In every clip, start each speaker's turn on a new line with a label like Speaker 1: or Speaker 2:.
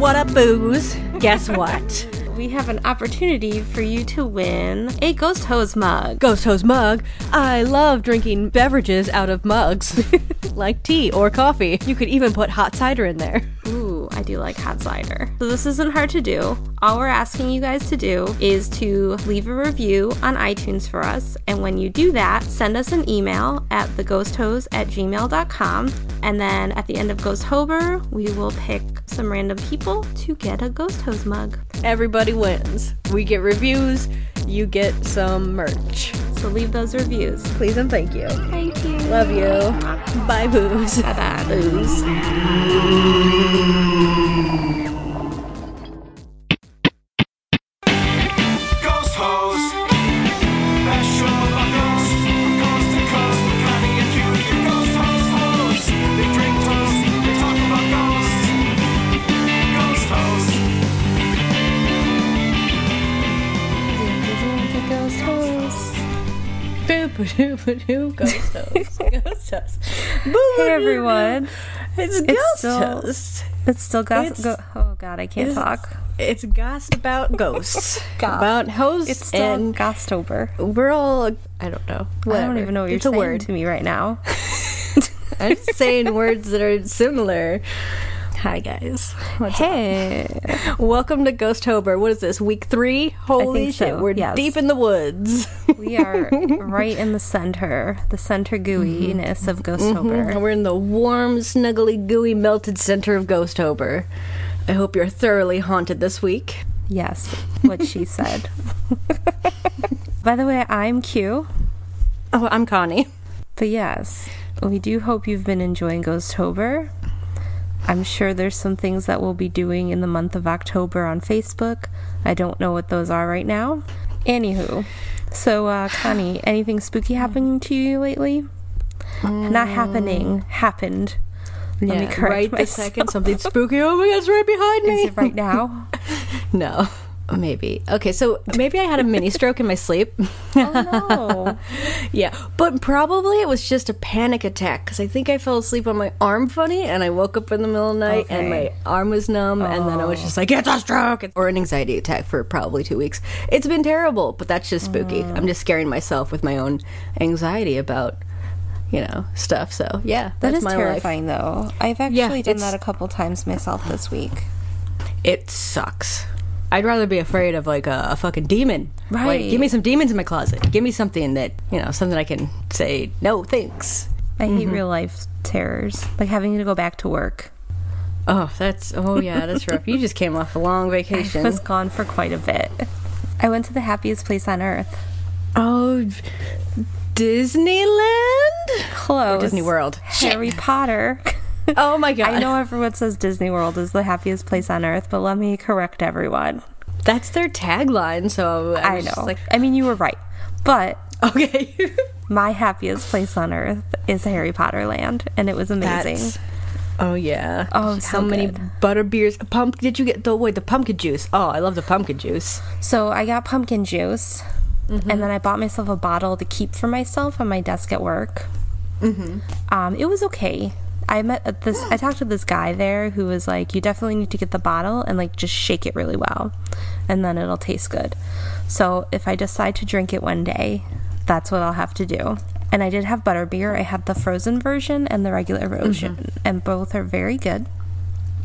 Speaker 1: What up, booze? Guess what?
Speaker 2: We have an opportunity for you to win a Ghost Hos mug.
Speaker 1: Ghost Hos mug. I love drinking beverages out of mugs, like tea or coffee. You could even put hot cider in there.
Speaker 2: Ooh, I do like hot cider. So this isn't hard to do. All we're asking you guys to do is to leave a review on iTunes for us. And when you do that, send us an email at theghosthos at gmail.com. And then at the end of Ghost Hober, we will pick some random people to get a Ghost Hos mug.
Speaker 1: Everybody wins. We get reviews, you get some merch.
Speaker 2: So leave those reviews.
Speaker 1: Please and thank you.
Speaker 2: Thank you.
Speaker 1: Love you. Bye, booze.
Speaker 2: Bye-bye, booze.
Speaker 3: Ghost Hos. Ghost
Speaker 1: Hos.
Speaker 2: Hey everyone.
Speaker 1: It's Ghost
Speaker 2: still-
Speaker 1: Hose.
Speaker 2: It's still Ghost.
Speaker 1: It's-
Speaker 2: Go- oh god, I can't
Speaker 1: It's-
Speaker 2: talk.
Speaker 1: It's gossip about ghosts.
Speaker 2: Goss.
Speaker 1: About hosts
Speaker 2: It's still
Speaker 1: and
Speaker 2: Ghostober.
Speaker 1: we're all I don't know.
Speaker 2: I don't even know what you're
Speaker 1: it's a
Speaker 2: saying
Speaker 1: word.
Speaker 2: to me right now.
Speaker 1: I'm saying words that are similar. Hi guys. What's
Speaker 2: Hey,
Speaker 1: up? Welcome to Ghosttober. What is this? Week three? Holy shit!
Speaker 2: so,
Speaker 1: We're
Speaker 2: yes.
Speaker 1: deep in the woods.
Speaker 2: we are right in the center, the center gooiness of Ghostober. Mm-hmm.
Speaker 1: And we're in the warm, snuggly, gooey, melted center of Ghost Ghostober. I hope you're thoroughly haunted this week.
Speaker 2: Yes, what she said. By the way, I'm Q.
Speaker 1: Oh, I'm Connie.
Speaker 2: But yes, we do hope you've been enjoying Ghosttober. I'm sure there's some things that we'll be doing in the month of October on Facebook. I don't know what those are right now. Anywho, so uh, Connie, anything spooky happening to you lately? Not happening, happened. Let me correct
Speaker 1: right
Speaker 2: myself.
Speaker 1: second, something spooky. Oh my god, it's right behind me.
Speaker 2: Is it right now?
Speaker 1: No, maybe. Okay, so maybe I had a mini stroke in my sleep.
Speaker 2: Oh
Speaker 1: Yeah, but probably it was just a panic attack because I think I fell asleep on my arm funny and I woke up in the middle of the night and my arm was numb and then I was just like, it's a stroke or an anxiety attack for probably two weeks. It's been terrible, but that's just spooky.
Speaker 2: Mm.
Speaker 1: I'm just scaring myself with my own anxiety about, you know, stuff. So yeah,
Speaker 2: That is terrifying, though. I've actually
Speaker 1: Yeah,
Speaker 2: done that a couple times myself this week.
Speaker 1: It sucks. I'd rather be afraid of like a, a fucking demon. Like,
Speaker 2: Right.
Speaker 1: give me some demons in my closet. Give me something that, you know, something I can say, no, thanks.
Speaker 2: I hate
Speaker 1: Mm-hmm.
Speaker 2: real life terrors, like having to go back to work.
Speaker 1: Oh, that's oh yeah, that's rough. You just came off a long vacation.
Speaker 2: I was gone for quite a bit. I went to the happiest place on earth.
Speaker 1: Oh, Disneyland?
Speaker 2: Close.
Speaker 1: Disney World.
Speaker 2: Harry Potter.
Speaker 1: Oh my god.
Speaker 2: I know everyone says Disney World is the happiest place on earth, but let me correct everyone.
Speaker 1: That's their tagline, so I,
Speaker 2: I know.
Speaker 1: like,
Speaker 2: I mean, you were right. But
Speaker 1: okay.
Speaker 2: my happiest place on earth is Harry Potter Land, and it was amazing.
Speaker 1: That's- Oh yeah.
Speaker 2: Oh,
Speaker 1: How
Speaker 2: so
Speaker 1: many butter beers? Pump? Did you get the wait the pumpkin juice? Oh, I love the pumpkin juice.
Speaker 2: So I got pumpkin juice,
Speaker 1: Mm-hmm.
Speaker 2: and then I bought myself a bottle to keep for myself on my desk at work. Mm-hmm. Um, it was okay. I met this. I talked to this guy there who was like, "You definitely need to get the bottle and like just shake it really well, and then it'll taste good." So if I decide to drink it one day, that's what I'll have to do. And I did have butterbeer. I had the frozen version and the regular version, and both are very good.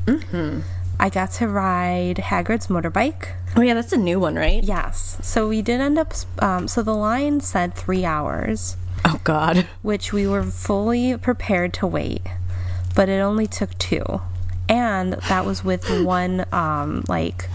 Speaker 2: Hmm. I got to ride Hagrid's motorbike.
Speaker 1: Oh yeah, that's a new one, right?
Speaker 2: Yes. So we did end up. Um, so the line said three hours,
Speaker 1: Oh god.
Speaker 2: which we were fully prepared to wait, but it only took two, and that was with one um, like.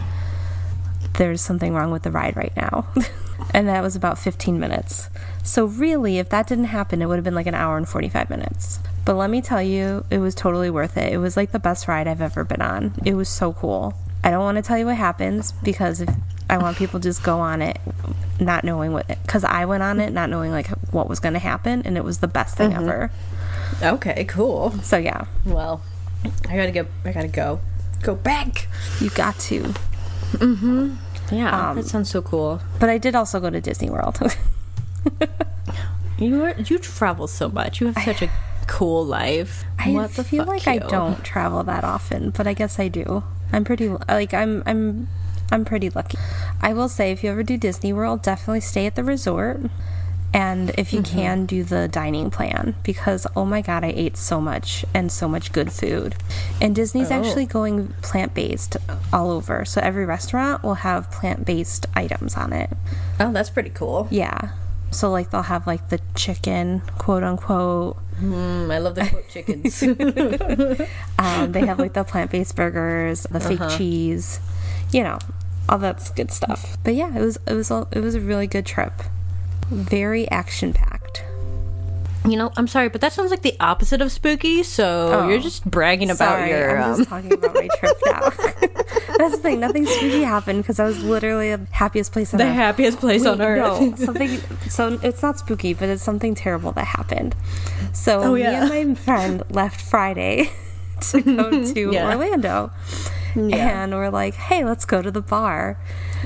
Speaker 2: There's something wrong with the ride right now, and that was about 15 minutes. So really, if that didn't happen, it would have been like an hour and 45 minutes. But let me tell you, it was totally worth it. It was like the best ride I've ever been on. It was so cool. I don't want to tell you what happens because if I want people to just go on it not knowing what because I went on it not knowing like what was going to happen and it was the best thing ever.
Speaker 1: Okay, cool.
Speaker 2: So yeah,
Speaker 1: Well, I gotta go. I gotta go. Go back.
Speaker 2: you got to. Mm-hmm.
Speaker 1: Yeah,
Speaker 2: Um,
Speaker 1: that sounds so cool.
Speaker 2: But I did also go to Disney World.
Speaker 1: You are, you travel so much. You have such a cool life.
Speaker 2: I
Speaker 1: what
Speaker 2: feel like I don't travel that often, but I guess I do. I'm pretty like I'm I'm I'm pretty lucky. I will say if you ever do Disney World, definitely stay at the resort. And if you can do the dining plan because oh my god, I ate so much and so much good food. And Disney's
Speaker 1: Oh.
Speaker 2: actually going plant-based all over. So every restaurant will have plant-based items on it.
Speaker 1: Oh, that's pretty cool.
Speaker 2: Yeah. So like they'll have like the chicken, quote unquote,
Speaker 1: Mm, I love the quote chickens.
Speaker 2: Um, they have like the plant based burgers, the fake cheese, you know, all that's good stuff. But yeah, it was it was a, it was a really good trip. Very action packed.
Speaker 1: you know, I'm sorry, but that sounds like the opposite of spooky. So
Speaker 2: Oh.
Speaker 1: you're just bragging about
Speaker 2: Sorry,
Speaker 1: your.
Speaker 2: I'm
Speaker 1: Um,
Speaker 2: just talking about my trip now. That's the thing. Nothing spooky happened because I was literally the happiest place on
Speaker 1: the
Speaker 2: earth.
Speaker 1: happiest place on earth.
Speaker 2: No, something. So it's not spooky, but it's something terrible that happened. So
Speaker 1: Oh,
Speaker 2: me and my friend left Friday to go to
Speaker 1: Yeah.
Speaker 2: Orlando,
Speaker 1: Yeah.
Speaker 2: and we're like, "Hey, let's go to the bar."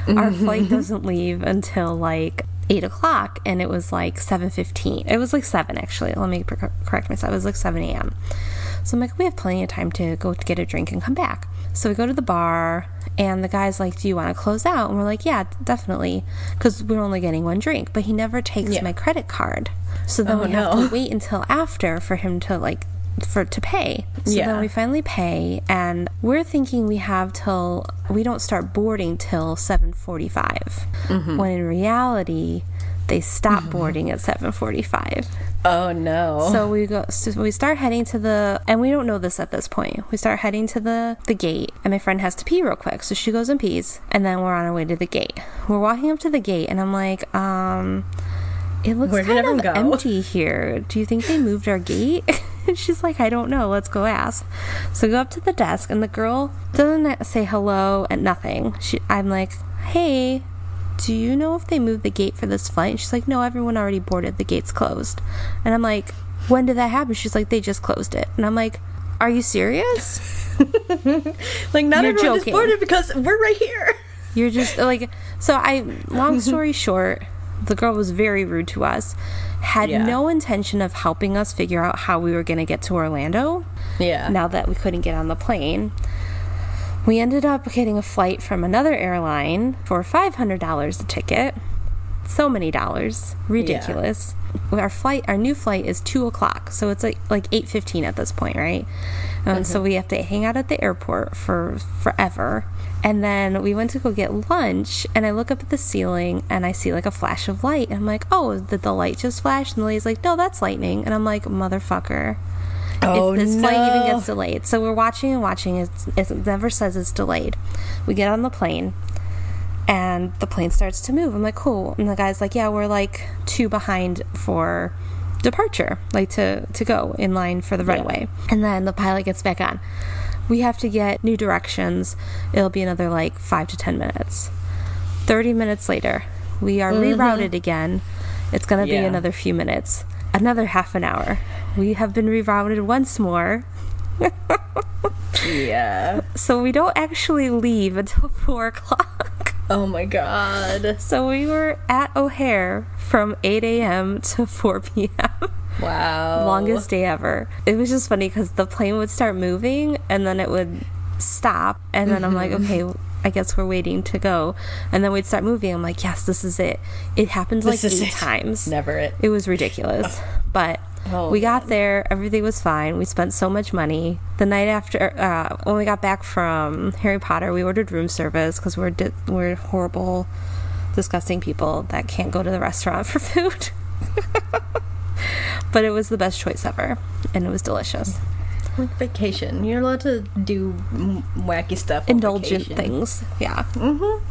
Speaker 2: Our flight doesn't leave until like eight o'clock, and it was like seven fifteen. It was like seven actually. Let me correct myself. It was like seven a.m. So I'm like, we have plenty of time to go to get a drink and come back. So we go to the bar, and the guy's like, Do you want to close out? And we're like, Yeah, definitely. Because we're only getting one drink. But he never takes
Speaker 1: Yeah.
Speaker 2: my credit card. So then
Speaker 1: Oh,
Speaker 2: we have to wait until after for him to like, for to pay. So
Speaker 1: Yeah.
Speaker 2: then we finally pay, and we're thinking we have till we don't start boarding till 7:45.
Speaker 1: Mm-hmm.
Speaker 2: When in reality, they stop boarding at 7:45.
Speaker 1: oh no.
Speaker 2: So we go. So we start heading to the, and we don't know this at this point. We start heading to the the gate, and my friend has to pee real quick, so she goes and pees, and then we're on our way to the gate. We're walking up to the gate, and I'm like, um, it looks
Speaker 1: Where
Speaker 2: kind of
Speaker 1: go?
Speaker 2: empty here. Do you think they moved our gate? She's like, I don't know. Let's go ask. So I go up to the desk, and the girl doesn't say hello and nothing. She, I'm like, hey, do you know if they moved the gate for this flight? And she's like, no, everyone already boarded. The gate's closed. And I'm like, when did that happen? She's like, they just closed it. And I'm like, are you serious?
Speaker 1: like not
Speaker 2: You're
Speaker 1: everyone
Speaker 2: joking.
Speaker 1: boarded because we're right here.
Speaker 2: You're just like, so I, long story short, the girl was very rude to us, had
Speaker 1: Yeah.
Speaker 2: no intention of helping us figure out how we were going to get to Orlando.
Speaker 1: Yeah.
Speaker 2: now that we couldn't get on the plane. We ended up getting a flight from another airline for $500 a ticket. So many dollars. Ridiculous. Our flight, our new flight is 2 o'clock. So it's like, like 8.15 at this point, right? Um, So we have to hang out at the airport for forever. And then we went to go get lunch, and I look up at the ceiling and I see like a flash of light. And I'm like, oh, did the light just flash? And the lady's like, no, that's lightning. And I'm like, motherfucker
Speaker 1: Oh,
Speaker 2: if this flight even gets delayed. So we're watching and watching. It's, it never says it's delayed. We get on the plane, and the plane starts to move. I'm like, cool. And the guy's like, yeah, we're like two behind for departure, like to to go in line for the runway. And then the pilot gets back on. We have to get new directions. It'll be another like five to ten minutes. Thirty minutes later, we are mm-hmm. rerouted again. It's gonna be another few minutes. Another half an hour. We have been rerouted once more.
Speaker 1: Yeah.
Speaker 2: So we don't actually leave until four o'clock.
Speaker 1: Oh my god.
Speaker 2: So we were at O'Hare from 8 a.m. to 4 p.m.
Speaker 1: Wow.
Speaker 2: Longest day ever. It was just funny because the plane would start moving and then it would stop. And then I'm like,
Speaker 1: Mm-hmm.
Speaker 2: okay, I guess we're waiting to go. And then we'd start moving. I'm like, yes, this is it. It happened like eight
Speaker 1: it.
Speaker 2: times.
Speaker 1: Never it.
Speaker 2: It was ridiculous. But
Speaker 1: Oh,
Speaker 2: we got there, everything was fine. We spent so much money. The night after, uh, when we got back from Harry Potter, we ordered room service because we're di- we're horrible, disgusting people that can't go to the restaurant for food. but it was the best choice ever, and it was delicious.
Speaker 1: Like vacation. You're allowed to do wacky stuff.
Speaker 2: Indulgent
Speaker 1: vacation.
Speaker 2: things, yeah. Mm-hmm.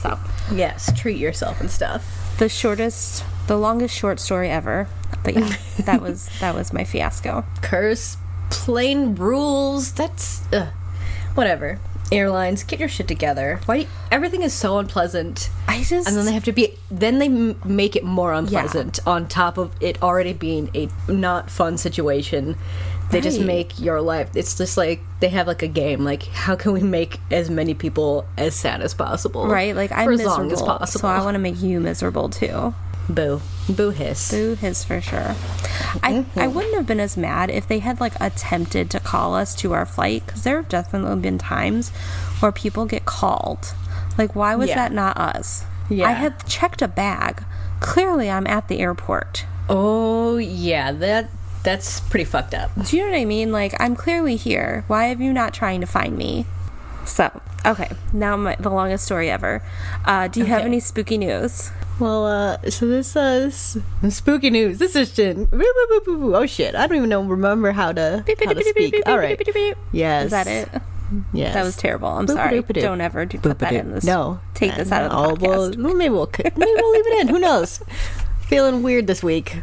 Speaker 2: So
Speaker 1: Yes, treat yourself and stuff.
Speaker 2: the shortest, the longest short story ever. But yeah, that was that was my fiasco.
Speaker 1: Curse, plain rules. That's ugh. whatever. Airlines, get your shit together. Why? Everything is so unpleasant,
Speaker 2: I just
Speaker 1: and then they have to be. Then they m- make it more unpleasant on top of it already being a not fun situation. They just make your life. It's just like they have like a game. Like, how can we make as many people as sad as possible?
Speaker 2: right like i'm
Speaker 1: as
Speaker 2: miserable
Speaker 1: long as possible.
Speaker 2: so i want to make you miserable too
Speaker 1: Boo. Boo hiss.
Speaker 2: Boo hiss for sure. I, mm-hmm. I wouldn't have been as mad if they had like attempted to call us to our flight because there have definitely been times where people get called. Like, why was
Speaker 1: Yeah.
Speaker 2: that not us?
Speaker 1: Yeah.
Speaker 2: I had checked a bag. Clearly, I'm at the airport.
Speaker 1: Oh yeah, that that's pretty fucked up.
Speaker 2: Do you know what I mean? Like, I'm clearly here. Why have you not trying to find me? So, okay, now my, the longest story ever. Uh, do you have any spooky news?
Speaker 1: Well, uh, so this uh, s- spooky news. This is Jin. Oh shit! I don't even know remember how to how to speak. All right. Yes.
Speaker 2: Is that it?
Speaker 1: Yes.
Speaker 2: That was terrible. I'm sorry. Don't ever do put that in this.
Speaker 1: No.
Speaker 2: Take this out of the
Speaker 1: Oh, well, maybe we'll maybe we'll leave it in. Who knows? Feeling weird this week.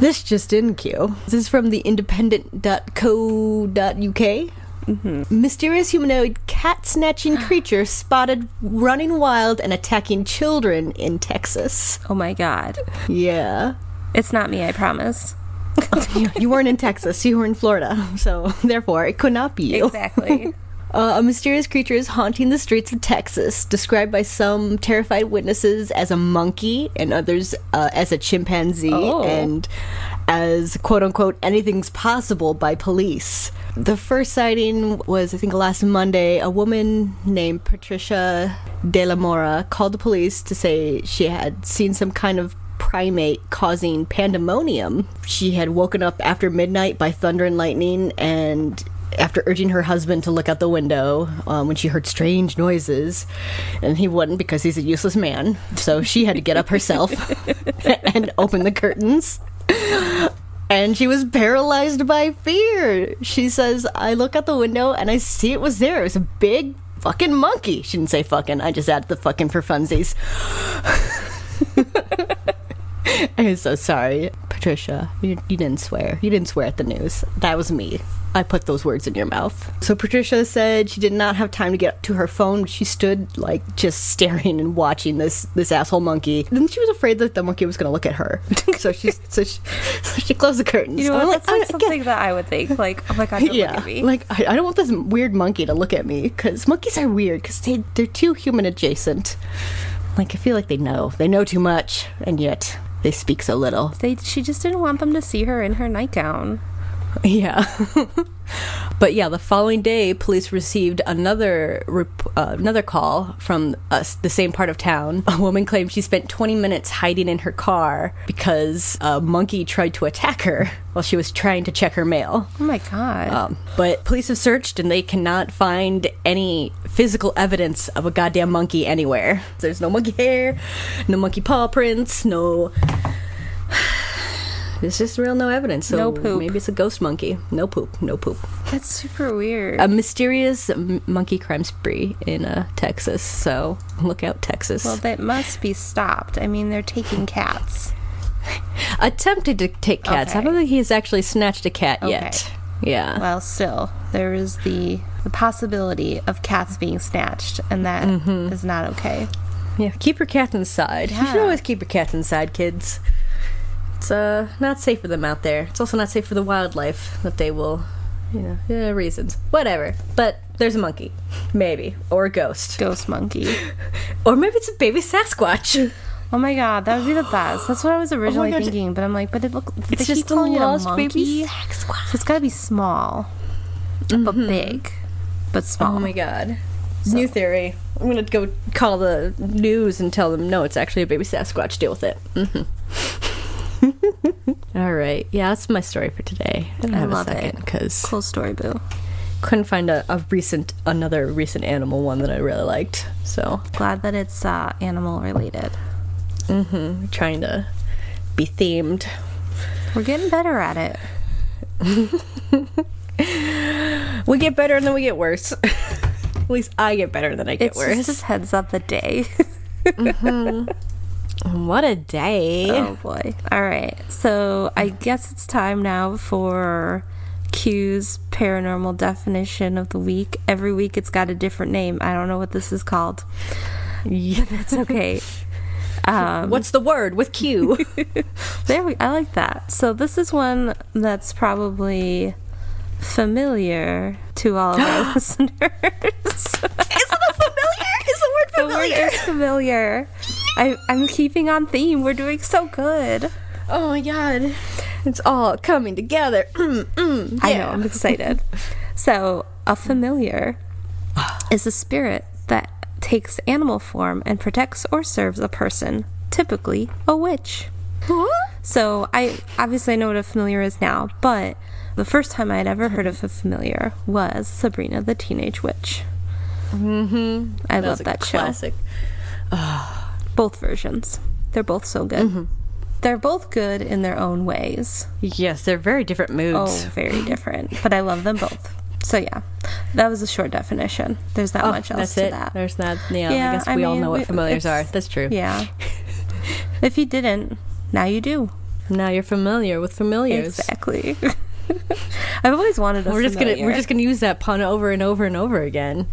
Speaker 1: This just in Q. This is from the independent.co.uk.
Speaker 2: Mm-hmm.
Speaker 1: Mysterious humanoid cat snatching creature spotted running wild and attacking children in Texas.
Speaker 2: Oh my god.
Speaker 1: Yeah.
Speaker 2: It's not me, I promise.
Speaker 1: you, weren't in Texas, you were in Florida. So, therefore, it could not be you.
Speaker 2: Exactly.
Speaker 1: Uh, a mysterious creature is haunting the streets of Texas, described by some terrified witnesses as a monkey and others uh, as a chimpanzee
Speaker 2: Oh.
Speaker 1: and as quote unquote anything's possible by police. The first sighting was, I think, last Monday. A woman named Patricia De La Mora called the police to say she had seen some kind of primate causing pandemonium. She had woken up after midnight by thunder and lightning and after urging her husband to look out the window um, when she heard strange noises and he wouldn't because he's a useless man so she had to get up herself and open the curtains and she was paralyzed by fear. She says i look out the window and i see it was there. It was a big fucking monkey. She didn't say fucking. I just added the fucking for funsies. I'm so sorry, Patricia. You, you didn't swear. You didn't swear at the news. That was me. I put those words in your mouth. So Patricia said she did not have time to get to her phone. She stood like just staring and watching this this asshole monkey. Then she was afraid that the monkey was going to look at her. so she so she, so she closed the curtains.
Speaker 2: You know what? That's like
Speaker 1: I-
Speaker 2: something
Speaker 1: again,
Speaker 2: that I would think. Like, oh my god, don't
Speaker 1: yeah,
Speaker 2: look at me.
Speaker 1: like I, I don't want this weird monkey to look at me because monkeys are weird because they they're too human adjacent. Like I feel like they know they know too much and yet they speak so little.
Speaker 2: they, she just didn't want them to see her in her nightgown.
Speaker 1: Yeah. but yeah, the following day, police received another rep- uh, another call from us, the same part of town. A woman claimed she spent 20 minutes hiding in her car because a monkey tried to attack her while she was trying to check her mail.
Speaker 2: Oh my god.
Speaker 1: Um, but police have searched and they cannot find any physical evidence of a goddamn monkey anywhere. There's no monkey hair, no monkey paw prints, no. There's just real no evidence. So
Speaker 2: No poop.
Speaker 1: Maybe it's a ghost monkey. No poop. No poop.
Speaker 2: That's super weird.
Speaker 1: A mysterious m- monkey crime spree in uh, Texas. So look out, Texas.
Speaker 2: well, that must be stopped. I mean, they're taking cats.
Speaker 1: Attempted to take cats. I don't think he's actually snatched a cat
Speaker 2: Okay.
Speaker 1: yet. Yeah.
Speaker 2: Well, still, there is the the possibility of cats being snatched, and that is
Speaker 1: Mm-hmm.
Speaker 2: not okay.
Speaker 1: Yeah, keep your cat inside. You should always keep your cats inside, kids. It's uh not safe for them out there. It's also not safe for the wildlife that they will, you know, yeah, reasons. Whatever. But there's a monkey, maybe, or a ghost,
Speaker 2: Ghost monkey.
Speaker 1: or maybe it's a baby Sasquatch.
Speaker 2: Oh my god, that would be the best. That's what I was originally
Speaker 1: God.
Speaker 2: thinking, but I'm like, but it look.
Speaker 1: It's just a
Speaker 2: calling it
Speaker 1: lost
Speaker 2: monkey.
Speaker 1: baby
Speaker 2: So
Speaker 1: Sasquatch.
Speaker 2: it's got to be small, but big, but small.
Speaker 1: Oh my god. New theory. I'm gonna go call the news and tell them no, it's actually a baby Sasquatch. Deal with it. hmm All right. Yeah, that's my story for today. I, don't
Speaker 2: I
Speaker 1: have
Speaker 2: love
Speaker 1: a second
Speaker 2: it.
Speaker 1: because
Speaker 2: Cool story, boo.
Speaker 1: couldn't find a, a recent another recent animal one that I really liked. So
Speaker 2: Glad that it's uh, animal related.
Speaker 1: mm-hmm, trying to be themed.
Speaker 2: We're getting better at it.
Speaker 1: We get better and then we get worse. At least I get better than I get
Speaker 2: It's
Speaker 1: worse.
Speaker 2: just a heads up the day.
Speaker 1: what a day.
Speaker 2: oh boy. All right. So I guess it's time now for Q's paranormal definition of the week. Every week it's got a different name. I don't know what this is called.
Speaker 1: Yeah.
Speaker 2: that's okay. Um,
Speaker 1: What's the word with Q?
Speaker 2: There we I like that. So this is one that's probably familiar to all of our listeners.
Speaker 1: Is it a familiar? Is the word familiar?
Speaker 2: the word
Speaker 1: familiar?
Speaker 2: is familiar. I, I'm keeping on theme. We're doing so good.
Speaker 1: Oh my god. It's all coming together. Mm, mm,
Speaker 2: I know. I'm excited. so, a familiar is a spirit that takes animal form and protects or serves a person, typically a witch. So, I obviously I know what a familiar is now, but the first time I had ever heard of a familiar was Sabrina the Teenage Witch. Mm-hmm. I
Speaker 1: That
Speaker 2: love that show.
Speaker 1: classic.
Speaker 2: Both versions. They're both so good. They're both good in their own ways.
Speaker 1: Yes, they're very different moods.
Speaker 2: Oh, very different. But I love them both. So yeah, that was a short definition. There's not
Speaker 1: Oh,
Speaker 2: much else to
Speaker 1: it.
Speaker 2: that.
Speaker 1: There's not. Yeah,
Speaker 2: Yeah,
Speaker 1: I guess
Speaker 2: I
Speaker 1: we all know what familiars are. That's true.
Speaker 2: Yeah. if you didn't, now you do.
Speaker 1: Now you're familiar with familiars.
Speaker 2: Exactly. I've always wanted a
Speaker 1: We're just gonna
Speaker 2: familiar.
Speaker 1: we're just gonna use that pun over and over and over again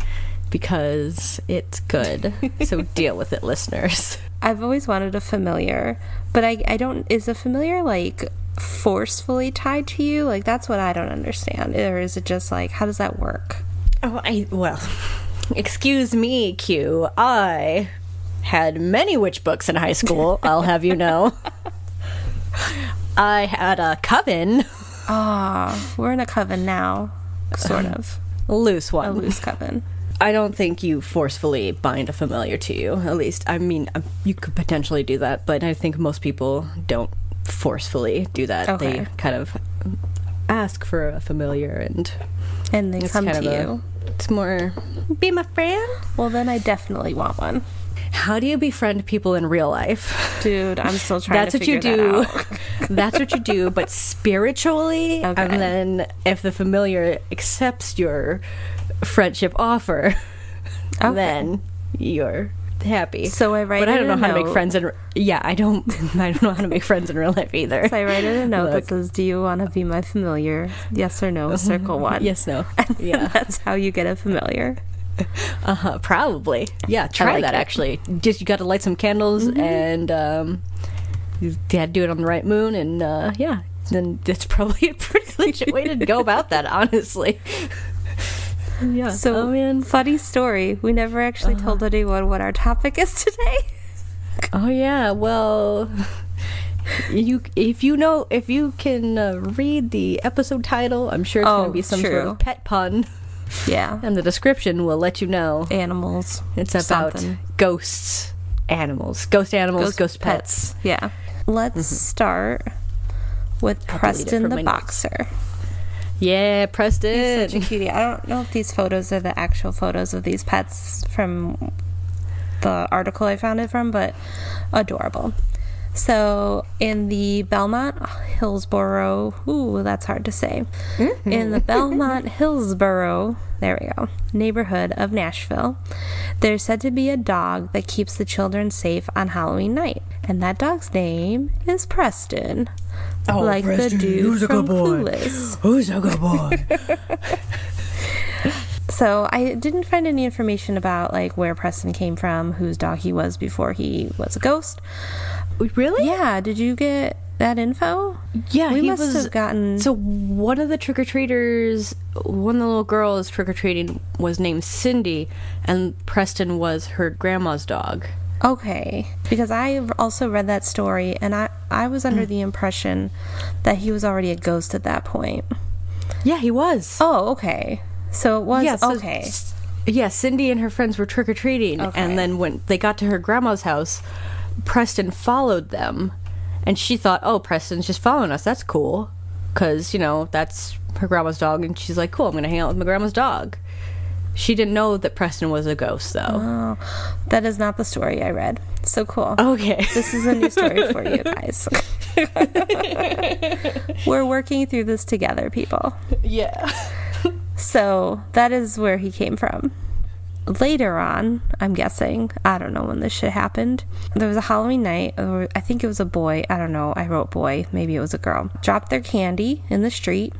Speaker 1: because it's good. so deal with it, listeners.
Speaker 2: I've always wanted a familiar, but I I don't. Is a familiar like forcefully tied to you? Like that's what I don't understand. Or is it just like how does that work?
Speaker 1: Oh, I well, excuse me, Q. I had many witch books in high school. I'll have you know. I had a coven,
Speaker 2: Ah, we're in a coven now, sort of
Speaker 1: a loose
Speaker 2: a
Speaker 1: one.
Speaker 2: loose coven.
Speaker 1: I don't think you forcefully bind a familiar to you. At least, I mean, um, you could potentially do that, but I think most people don't forcefully do that.
Speaker 2: Okay.
Speaker 1: They kind of ask for a familiar, and
Speaker 2: And they come to
Speaker 1: a-
Speaker 2: you.
Speaker 1: It's more be my friend.
Speaker 2: Well, then I definitely want one.
Speaker 1: How do you befriend people in real life?
Speaker 2: Dude, I'm still trying
Speaker 1: That's what you do.
Speaker 2: that.
Speaker 1: That's what you do, but spiritually,
Speaker 2: Okay.
Speaker 1: and then if the familiar accepts your friendship offer,
Speaker 2: Okay.
Speaker 1: then you're happy.
Speaker 2: So I write
Speaker 1: but I don't know how to make friends in. Yeah, I don't. I don't know how to make friends in real life either.
Speaker 2: So I write in a note
Speaker 1: Look.
Speaker 2: that says, "Do you want to be my familiar? Yes or no?" Circle one.
Speaker 1: Yes, no.
Speaker 2: And
Speaker 1: Yeah.
Speaker 2: that's how you get a familiar.
Speaker 1: Uh huh. Probably. Yeah. Try
Speaker 2: like
Speaker 1: that
Speaker 2: it.
Speaker 1: actually. Just you got to light some candles and um, you had to do it on the right moon, and uh, yeah, then that's probably a pretty legit way to go about that. Honestly. yeah.
Speaker 2: So,
Speaker 1: oh man.
Speaker 2: funny story. We never actually
Speaker 1: Uh-huh.
Speaker 2: told anyone what our topic is today.
Speaker 1: Oh yeah. Well. You, if you know, if you can uh, read the episode title, I'm sure it's going
Speaker 2: Oh,
Speaker 1: to be some sort of pet pun,
Speaker 2: Yeah.
Speaker 1: and the description will let you know.
Speaker 2: Animals.
Speaker 1: It's about
Speaker 2: something.
Speaker 1: ghosts, animals, ghost animals, ghost, pets.
Speaker 2: Yeah. Let's mm-hmm. start with
Speaker 1: it
Speaker 2: Preston the boxer.
Speaker 1: Yeah, Preston.
Speaker 2: He's such a cutie. I don't know if these photos are the actual photos of these pets from the article I found it from, but adorable. So in the Belmont Hillsboro, ooh, that's hard to say. Mm-hmm. In the Belmont Hillsboro, there we go, neighborhood of Nashville, there's said to be a dog that keeps the children safe on Halloween night, and that dog's name is Preston. Oh, like the dude from Clueless.
Speaker 1: Who's a good boy?
Speaker 2: So I didn't find any information about like where Preston came from, whose dog he was before he was a ghost.
Speaker 1: Oh, really?
Speaker 2: Yeah, did you get that info?
Speaker 1: Yeah,
Speaker 2: we
Speaker 1: he
Speaker 2: must
Speaker 1: was-
Speaker 2: have gotten.
Speaker 1: So one of the trick or treaters, one of the little girls trick or treating was named Cindy, and Preston was her grandma's dog.
Speaker 2: okay, because I also read that story, and I I was under mm. the impression that he was already a ghost at that point.
Speaker 1: Yeah, he was.
Speaker 2: Oh, okay. So it was
Speaker 1: yeah, so-
Speaker 2: okay.
Speaker 1: Yeah, Cindy and her friends were trick or treating,
Speaker 2: Okay.
Speaker 1: and then when they got to her grandma's house, Preston followed them, and she thought, "Oh, Preston's just following us. That's cool, because you know that's her grandma's dog." And she's like, "Cool, I'm gonna hang out with my grandma's dog." She didn't know that Preston was a ghost, though.
Speaker 2: Oh, that is not the story I read. So cool.
Speaker 1: okay.
Speaker 2: This is a new story for you guys. We're working through this together, people.
Speaker 1: yeah.
Speaker 2: So that is where he came from. Later on, I'm guessing, I don't know when this shit happened. There was a Halloween night, or I think it was a boy. I don't know. I wrote boy. Maybe it was a girl. Dropped their candy in the street,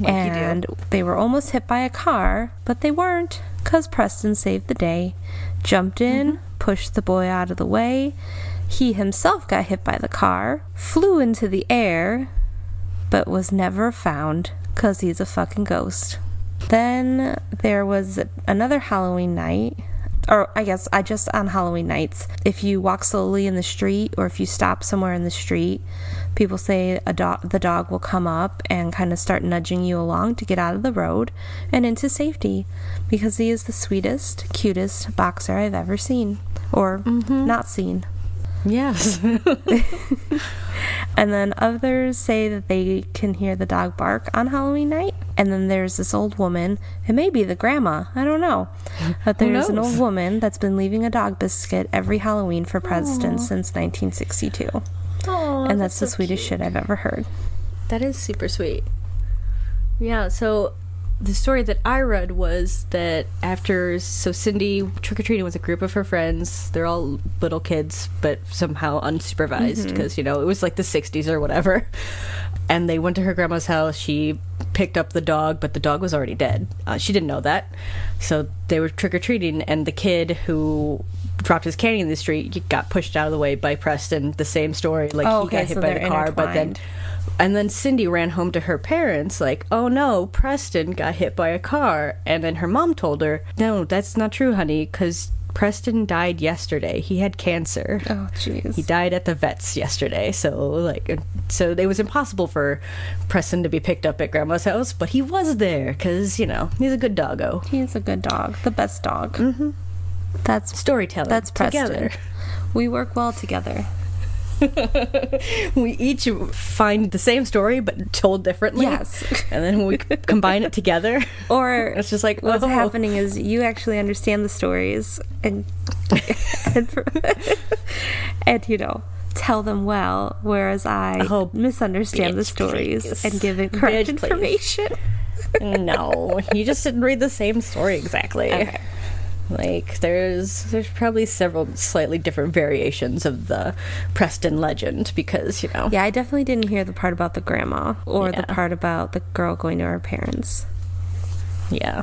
Speaker 1: Like
Speaker 2: and they were almost hit by a car, but they weren't because Preston saved the day, jumped in, pushed the boy out of the way. He himself got hit by the car, flew into the air, but was never found because he's a fucking ghost. Then there was another Halloween night or I guess I just on Halloween nights, if you walk slowly in the street or if you stop somewhere in the street, people say a dog the dog will come up and kind of start nudging you along to get out of the road and into safety because he is the sweetest, cutest boxer I've ever seen or mm-hmm. not seen.
Speaker 1: Yes.
Speaker 2: And then others say that they can hear the dog bark on Halloween night. And then there's this old woman, it may be the grandma, I don't know. But there's an old woman that's been leaving a dog biscuit every Halloween for Preston since 1962.
Speaker 1: Aw,
Speaker 2: and that's, the
Speaker 1: so
Speaker 2: sweetest shit I've ever heard.
Speaker 1: That is super sweet. Yeah, so the story that I read was that after so Cindy trick or treating with a group of her friends, they're all little kids, but somehow unsupervised because you know it was like the '60s or whatever. And they went to her grandma's house. She picked up the dog, but the dog was already dead. Uh, she didn't know that, so they were trick or treating, and the kid who dropped his candy in the street got pushed out of the way by Preston. The same story, like
Speaker 2: Oh,
Speaker 1: he
Speaker 2: okay,
Speaker 1: got hit
Speaker 2: so
Speaker 1: by the car, but then. And then Cindy ran home to her parents, like, oh no, Preston got hit by a car. And then her mom told her, no, that's not true, honey, because Preston died yesterday. He had cancer.
Speaker 2: Oh, jeez.
Speaker 1: He died at the vet's yesterday. So, like, so it was impossible for Preston to be picked up at grandma's house, but he was there because, you know, he's a good doggo.
Speaker 2: He's a good dog, the best dog. Mm-hmm. That's
Speaker 1: Storytelling.
Speaker 2: that's Preston.
Speaker 1: Together.
Speaker 2: We work well together.
Speaker 1: we each find the same story but told differently.
Speaker 2: Yes.
Speaker 1: And then we combine it together.
Speaker 2: Or
Speaker 1: It's just like,
Speaker 2: what's
Speaker 1: oh.
Speaker 2: happening is you actually understand the stories and and, and you know tell them well, whereas I
Speaker 1: Oh,
Speaker 2: misunderstand the stories
Speaker 1: please.
Speaker 2: and give incorrect
Speaker 1: Bitch,
Speaker 2: information.
Speaker 1: no, you just didn't read the same story exactly.
Speaker 2: Okay.
Speaker 1: Like there's there's probably several slightly different variations of the Preston legend because you know
Speaker 2: Yeah, I definitely didn't hear the part about the grandma or the part about the girl going to her parents.
Speaker 1: yeah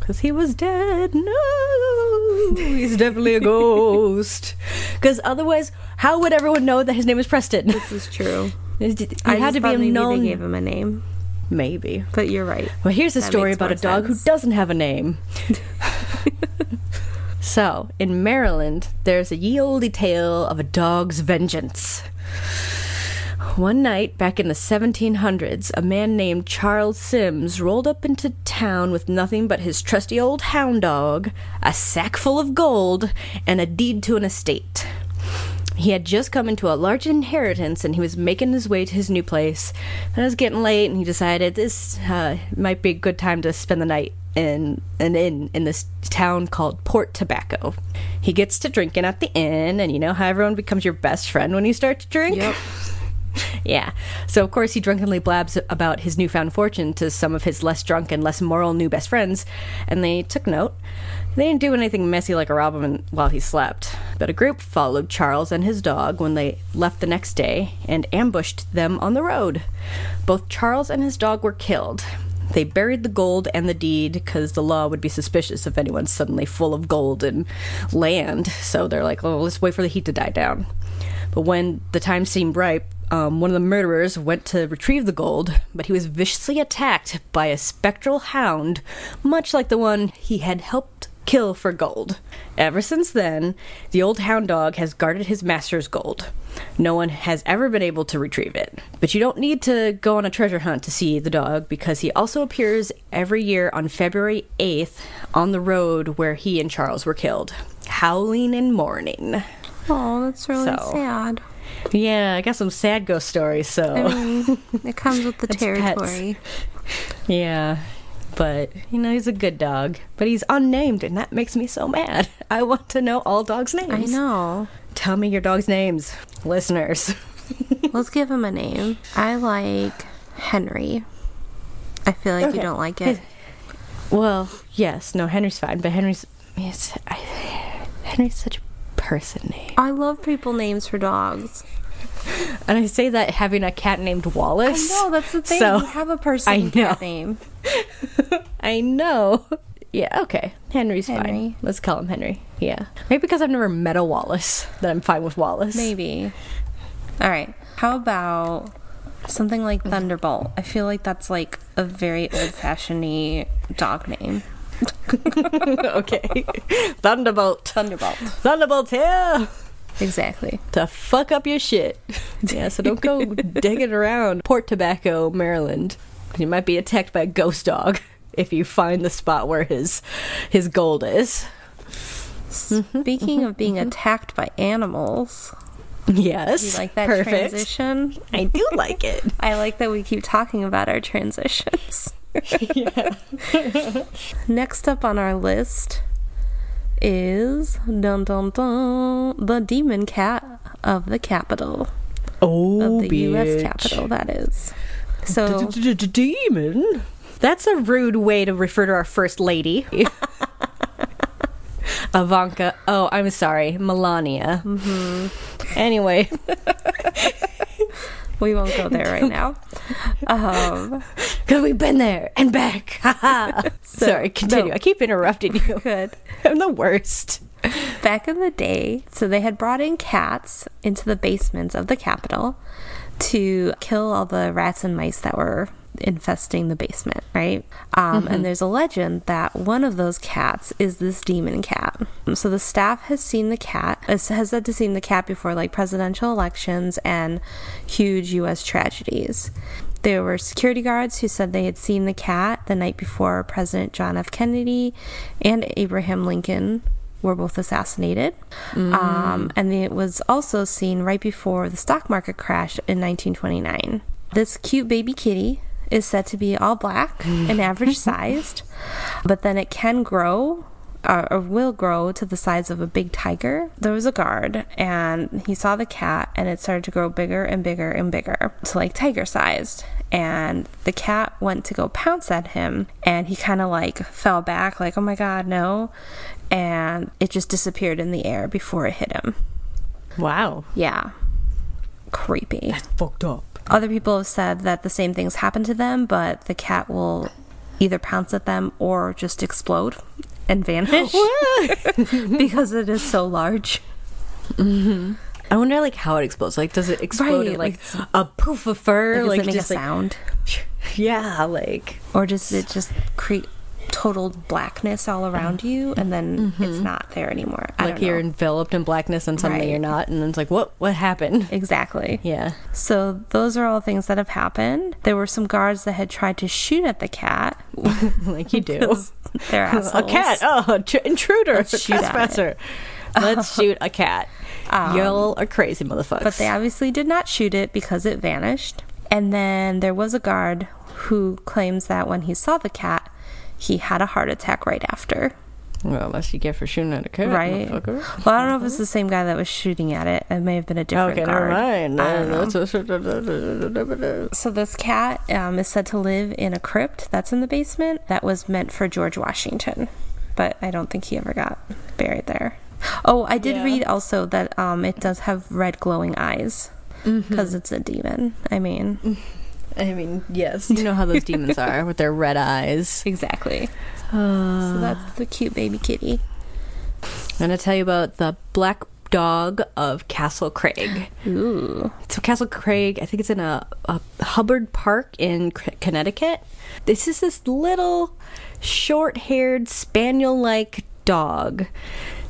Speaker 1: because he was dead. No, he's definitely a ghost. Because otherwise, how would everyone know that his name is Preston?
Speaker 2: This is true.
Speaker 1: It
Speaker 2: I
Speaker 1: had to be a
Speaker 2: maybe
Speaker 1: known.
Speaker 2: they gave him a name,
Speaker 1: Maybe.
Speaker 2: but you're right.
Speaker 1: Well, here's a
Speaker 2: That
Speaker 1: story about a dog who doesn't have a name. so, in Maryland, there's a ye olde tale of a dog's vengeance. One night, back in the 1700s, a man named Charles Sims rolled up into town with nothing but his trusty old hound dog, a sack full of gold, and a deed to an estate. He had just come into a large inheritance and he was making his way to his new place. It was getting late and he decided this uh, might be a good time to spend the night in an inn in this town called Port Tobacco. He gets to drinking at the inn and you know how everyone becomes your best friend when you start to drink?
Speaker 2: Yep.
Speaker 1: Yeah. So, of course, he drunkenly blabs about his newfound fortune to some of his less drunk and less moral new best friends, and they took note. They didn't do anything messy like rob him while he slept, but a group followed Charles and his dog when they left the next day and ambushed them on the road. Both Charles and his dog were killed. They buried the gold and the deed because the law would be suspicious if anyone's suddenly full of gold and land. So they're like, oh, let's wait for the heat to die down. But when the time seemed ripe, um, one of the murderers went to retrieve the gold, but he was viciously attacked by a spectral hound, much like the one he had helped kill for gold. Ever since then, the old hound dog has guarded his master's gold. No one has ever been able to retrieve it. But you don't need to go on a treasure hunt to see the dog because he also appears every year on February 8th on the road where he and Charles were killed, howling and mourning.
Speaker 2: Oh, that's really
Speaker 1: So.
Speaker 2: sad.
Speaker 1: Yeah, I got some sad ghost stories, so
Speaker 2: I mean, it comes with the territory.
Speaker 1: yeah. But you know, he's a good dog, but he's unnamed, and that makes me so mad. I want to know all dogs' names.
Speaker 2: I know.
Speaker 1: Tell me your dog's names, listeners.
Speaker 2: Let's give him a name. I like Henry. I feel like you don't like it.
Speaker 1: Well, yes, no, Henry's fine, but Henry's yes, I, Henry's such a person name,
Speaker 2: I love people names for dogs.
Speaker 1: and I say that having a cat named Wallace.
Speaker 2: I know that's the thing.
Speaker 1: So,
Speaker 2: you have a person
Speaker 1: I know.
Speaker 2: name.
Speaker 1: I know. Yeah, okay. Henry's
Speaker 2: Henry.
Speaker 1: fine. Let's call him Henry. Yeah. Maybe because I've never met a Wallace that I'm fine with Wallace.
Speaker 2: Maybe. All right. How about something like Thunderbolt? I feel like that's like a very old-fashioned dog name.
Speaker 1: okay. Thunderbolt.
Speaker 2: Thunderbolt.
Speaker 1: Thunderbolt here
Speaker 2: Exactly.
Speaker 1: to fuck up your shit. Yeah, so don't go digging around Port Tobacco, Maryland. You might be attacked by a ghost dog if you find the spot where his his gold is.
Speaker 2: Speaking of being attacked by animals,
Speaker 1: Yes.
Speaker 2: you like that
Speaker 1: perfect.
Speaker 2: transition?
Speaker 1: I do like it.
Speaker 2: I like that we keep talking about our transitions.
Speaker 1: yeah.
Speaker 2: Next up on our list is dun dun dun the demon cat of the capital
Speaker 1: Oh,
Speaker 2: of the U.S. capital. That is. So
Speaker 1: Demon. That's a rude way to refer to our first lady. Ivanka. Oh, I'm sorry, Melania. Mm-hmm. Anyway,
Speaker 2: we won't go there right now. Um,
Speaker 1: because we've been there and back. Haha. sorry, continue.
Speaker 2: no.
Speaker 1: I keep interrupting you.
Speaker 2: good.
Speaker 1: I'm the worst.
Speaker 2: Back in the day, so they had brought in cats into the basements of the Capitol to kill all the rats and mice that were infesting the basement, right? Um, And there's a legend that one of those cats is this demon cat. So the staff has seen the cat, has said to seen the cat before like presidential elections and huge U.S. tragedies. There were security guards who said they had seen the cat the night before President John F. Kennedy and Abraham Lincoln were both assassinated. Um, and it was also seen right before the stock market crash in 1929. This cute baby kitty is said to be all black and average sized, but then it can grow. Uh, or will grow to the size of a big tiger. There was a guard, and he saw the cat, and it started to grow bigger and bigger and bigger, to like tiger sized. And the cat went to go pounce at him, and he kind of like fell back, like, oh my god, no. And it just disappeared in the air before it hit him.
Speaker 1: Wow.
Speaker 2: Yeah. Creepy.
Speaker 1: That's fucked up.
Speaker 2: Other people have said that the same things happen to them, but the cat will either pounce at them or just explode and vanish because it is so large. Mm-hmm.
Speaker 1: I wonder, like, how it explodes. Like, does it explode in,
Speaker 2: Right,
Speaker 1: like, a poof of fur?
Speaker 2: Like, does it make a
Speaker 1: just, like-
Speaker 2: sound?
Speaker 1: yeah, like,
Speaker 2: Or does it just create total blackness all around you and then it's mm-hmm. not there anymore? I
Speaker 1: like you're enveloped in blackness and suddenly
Speaker 2: Right.
Speaker 1: you're not, and then it's like, what? What happened?
Speaker 2: Exactly.
Speaker 1: Yeah.
Speaker 2: So those are all things that have happened. There were some guards that had tried to shoot at the cat.
Speaker 1: like you do.
Speaker 2: They're
Speaker 1: a cat. Oh, tr- intruder.
Speaker 2: Let's shoot at it.
Speaker 1: trespasser. Let's shoot a cat. Um, Y'all are crazy motherfuckers.
Speaker 2: But they obviously did not shoot it because it vanished. And then there was a guard who claims that when he saw the cat, he had a heart attack right after.
Speaker 1: well, unless you get for shooting at a cat,
Speaker 2: Right. Well, I don't know if it's the same guy that was shooting at it. It may have been a different
Speaker 1: Okay,
Speaker 2: guard.
Speaker 1: mind.
Speaker 2: I don't know.
Speaker 1: That's
Speaker 2: So this cat um, is said to live in a crypt that's in the basement that was meant for George Washington, but I don't think he ever got buried there. Oh, I did
Speaker 1: Yeah.
Speaker 2: read also that um, it does have red glowing eyes because it's a demon. I mean,
Speaker 1: I mean, yes, you know how those demons are with their red eyes.
Speaker 2: exactly. so uh, that's the cute baby kitty.
Speaker 1: I'm gonna tell you about the black dog of Castle Craig.
Speaker 2: Ooh,
Speaker 1: So Castle Craig, I think it's in a, a Hubbard Park in C- Connecticut. This is this little short-haired spaniel-like dog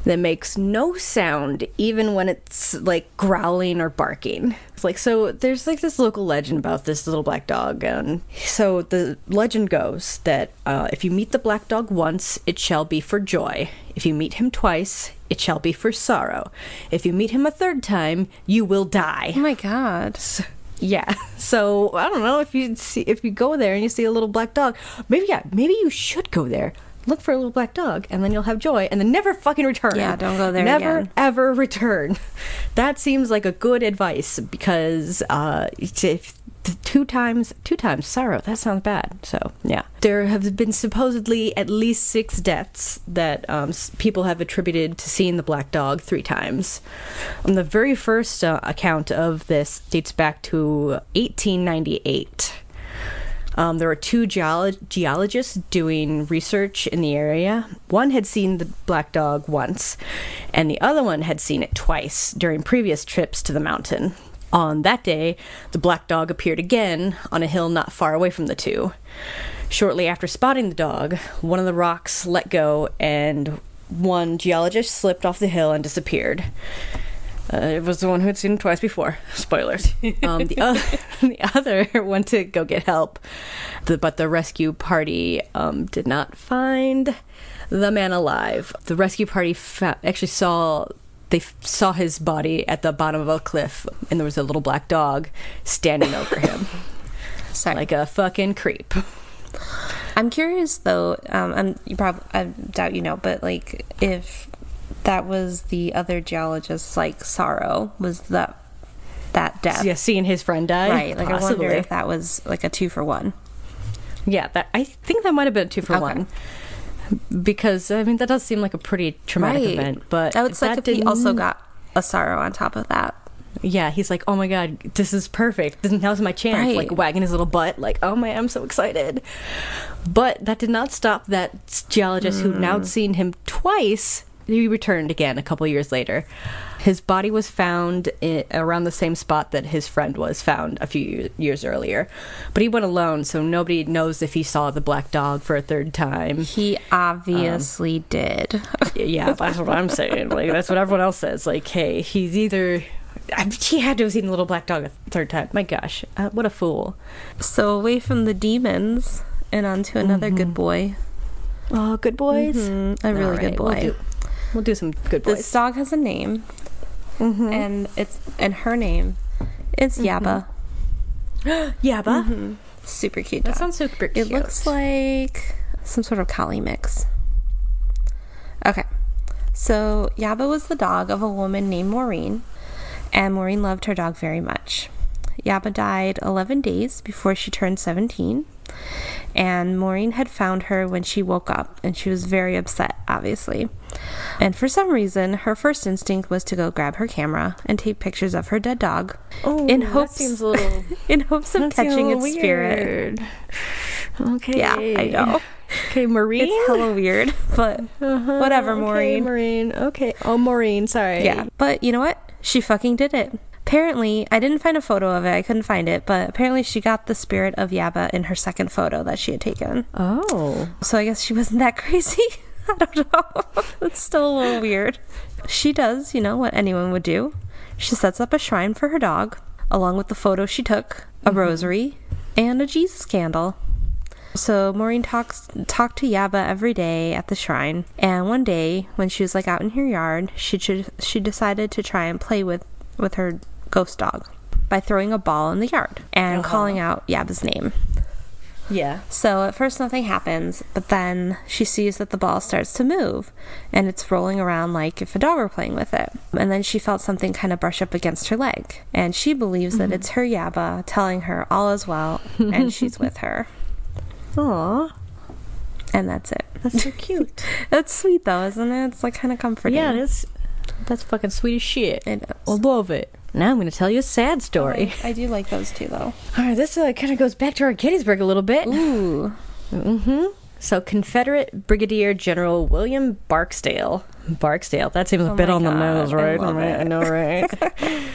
Speaker 1: that makes no sound even when it's like growling or barking. It's like so there's like this local legend about this little black dog and so the legend goes that uh, if you meet the black dog once it shall be for joy. If you meet him twice it shall be for sorrow. If you meet him a third time you will die.
Speaker 2: oh my god.
Speaker 1: Yeah. So I don't know if you see if you go there and you see a little black dog, maybe yeah, maybe you should go there. Look for a little black dog, and then you'll have joy, and then never fucking return.
Speaker 2: Yeah, don't go there
Speaker 1: Never
Speaker 2: again.
Speaker 1: ever return. That seems like a good advice because uh, if two times two times sorrow that sounds bad. So yeah, there have been supposedly at least six deaths that um, people have attributed to seeing the black dog three times. Um, the very first uh, account of this dates back to 1898. Um, there were two geolo- geologists doing research in the area. One had seen the black dog once, and the other one had seen it twice during previous trips to the mountain. On that day, the black dog appeared again on a hill not far away from the two. Shortly after spotting the dog, one of the rocks let go and one geologist slipped off the hill and disappeared. Uh, it was the one who had seen him twice before. Spoilers. Um, the, other, the other went to go get help, the, but the rescue party um, did not find the man alive. The rescue party fa- actually saw they f- saw his body at the bottom of a cliff, and there was a little black dog standing over him
Speaker 2: Sorry.
Speaker 1: like a fucking creep.
Speaker 2: I'm curious though. Um, I'm you probably I doubt you know, but like if that was the other geologist's like sorrow was that that death,
Speaker 1: Yeah, seeing his friend die.
Speaker 2: right? Like I wonder if that was like a two for one.
Speaker 1: Yeah, that I think that might have been a two for
Speaker 2: Okay.
Speaker 1: one. Because I mean that does seem like a pretty traumatic
Speaker 2: right.
Speaker 1: event, but
Speaker 2: I would like
Speaker 1: that
Speaker 2: if he also got a sorrow on top of that.
Speaker 1: Yeah, he's like, oh my god, this is perfect. This now's my chance.
Speaker 2: Right.
Speaker 1: Like wagging his little butt, like, oh my, I'm so excited. But that did not stop that geologist who'd now
Speaker 2: Hmm.
Speaker 1: seen him twice. He returned again a couple years later. His body was found i around the same spot that his friend was found a few years earlier. But he went alone, so nobody knows if he saw the black dog for a third time.
Speaker 2: He obviously did.
Speaker 1: Yeah, that's what I'm saying. Like that's what everyone else says. Like, hey, he's either I, he had to have seen the little black dog a third time. My gosh, uh, what a fool!
Speaker 2: so away from the demons and onto another good boy.
Speaker 1: Oh, good boys.
Speaker 2: Mm, a really
Speaker 1: All
Speaker 2: good boy.
Speaker 1: We'll do, we'll do some good boys.
Speaker 2: This dog has a name,
Speaker 1: Mm-hmm.
Speaker 2: and it's and her name is Yaba.
Speaker 1: Yaba.
Speaker 2: Super cute.
Speaker 1: That sounds super cute.
Speaker 2: It looks like some sort of collie mix. Okay. So Yaba was the dog of a woman named Maureen, and Maureen loved her dog very much. Yaba died 11 days before she turned 17, and Maureen had found her when she woke up, and she was very upset, obviously. And for some reason, her first instinct was to go grab her camera and take pictures of her dead dog,
Speaker 1: Oh,
Speaker 2: in
Speaker 1: that
Speaker 2: hopes
Speaker 1: seems a little-
Speaker 2: in hopes of
Speaker 1: That seems a
Speaker 2: catching its spirit.
Speaker 1: Okay.
Speaker 2: Yeah, I know.
Speaker 1: Okay, Maureen.
Speaker 2: It's hella weird, but
Speaker 1: Uh-huh,
Speaker 2: whatever,
Speaker 1: okay,
Speaker 2: Maureen.
Speaker 1: Maureen. Okay. Oh, Maureen. Sorry.
Speaker 2: Yeah, but you know what? She fucking did it. Apparently, I didn't find a photo of it. I couldn't find it, but apparently she got the spirit of Yaba in her second photo that she had taken.
Speaker 1: Oh.
Speaker 2: So I guess she wasn't that crazy. I don't know. it's still a little weird. She does, you know, what anyone would do. She sets up a shrine for her dog, along with the photo she took, a mm-hmm. rosary, and a Jesus candle. So Maureen talks talked to Yaba every day at the shrine, and one day when she was like out in her yard, she she, she decided to try and play with with her ghost dog by throwing a ball in the yard and uh-huh. calling out Yaba's name.
Speaker 1: Yeah.
Speaker 2: So at first nothing happens, but then she sees that the ball starts to move and it's rolling around like if a dog were playing with it. And then she felt something kind of brush up against her leg. And she believes that mm-hmm. it's her Yaba telling her all is well and she's with her.
Speaker 1: Aw.
Speaker 2: And that's it.
Speaker 1: That's so cute.
Speaker 2: That's sweet though, isn't it? It's like kind of comforting.
Speaker 1: yeah, that's that's fucking sweet as shit.
Speaker 2: It
Speaker 1: I love it. Now I'm going to tell you a sad story.
Speaker 2: I, I do like those too though.
Speaker 1: All right, this uh, kind of goes back to our Gettysburg a little bit.
Speaker 2: Ooh.
Speaker 1: Mm-hmm. So Confederate Brigadier General William Barksdale. Barksdale. That seems a
Speaker 2: Oh
Speaker 1: bit on the
Speaker 2: God,
Speaker 1: nose,
Speaker 2: I
Speaker 1: right?
Speaker 2: love
Speaker 1: mean, I know, right?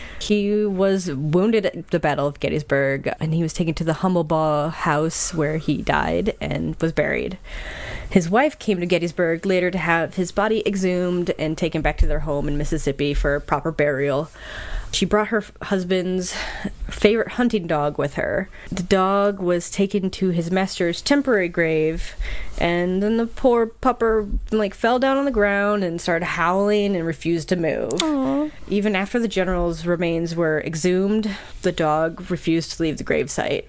Speaker 1: he was wounded at the Battle of Gettysburg, and he was taken to the Hummelbaugh House where he died and was buried. His wife came to Gettysburg later to have his body exhumed and taken back to their home in Mississippi for proper burial. She brought her husband's favorite hunting dog with her. The dog was taken to his master's temporary grave, and then the poor pupper like fell down on the ground and started howling and refused to move. Even after the general's remains were exhumed, the dog refused to leave the gravesite.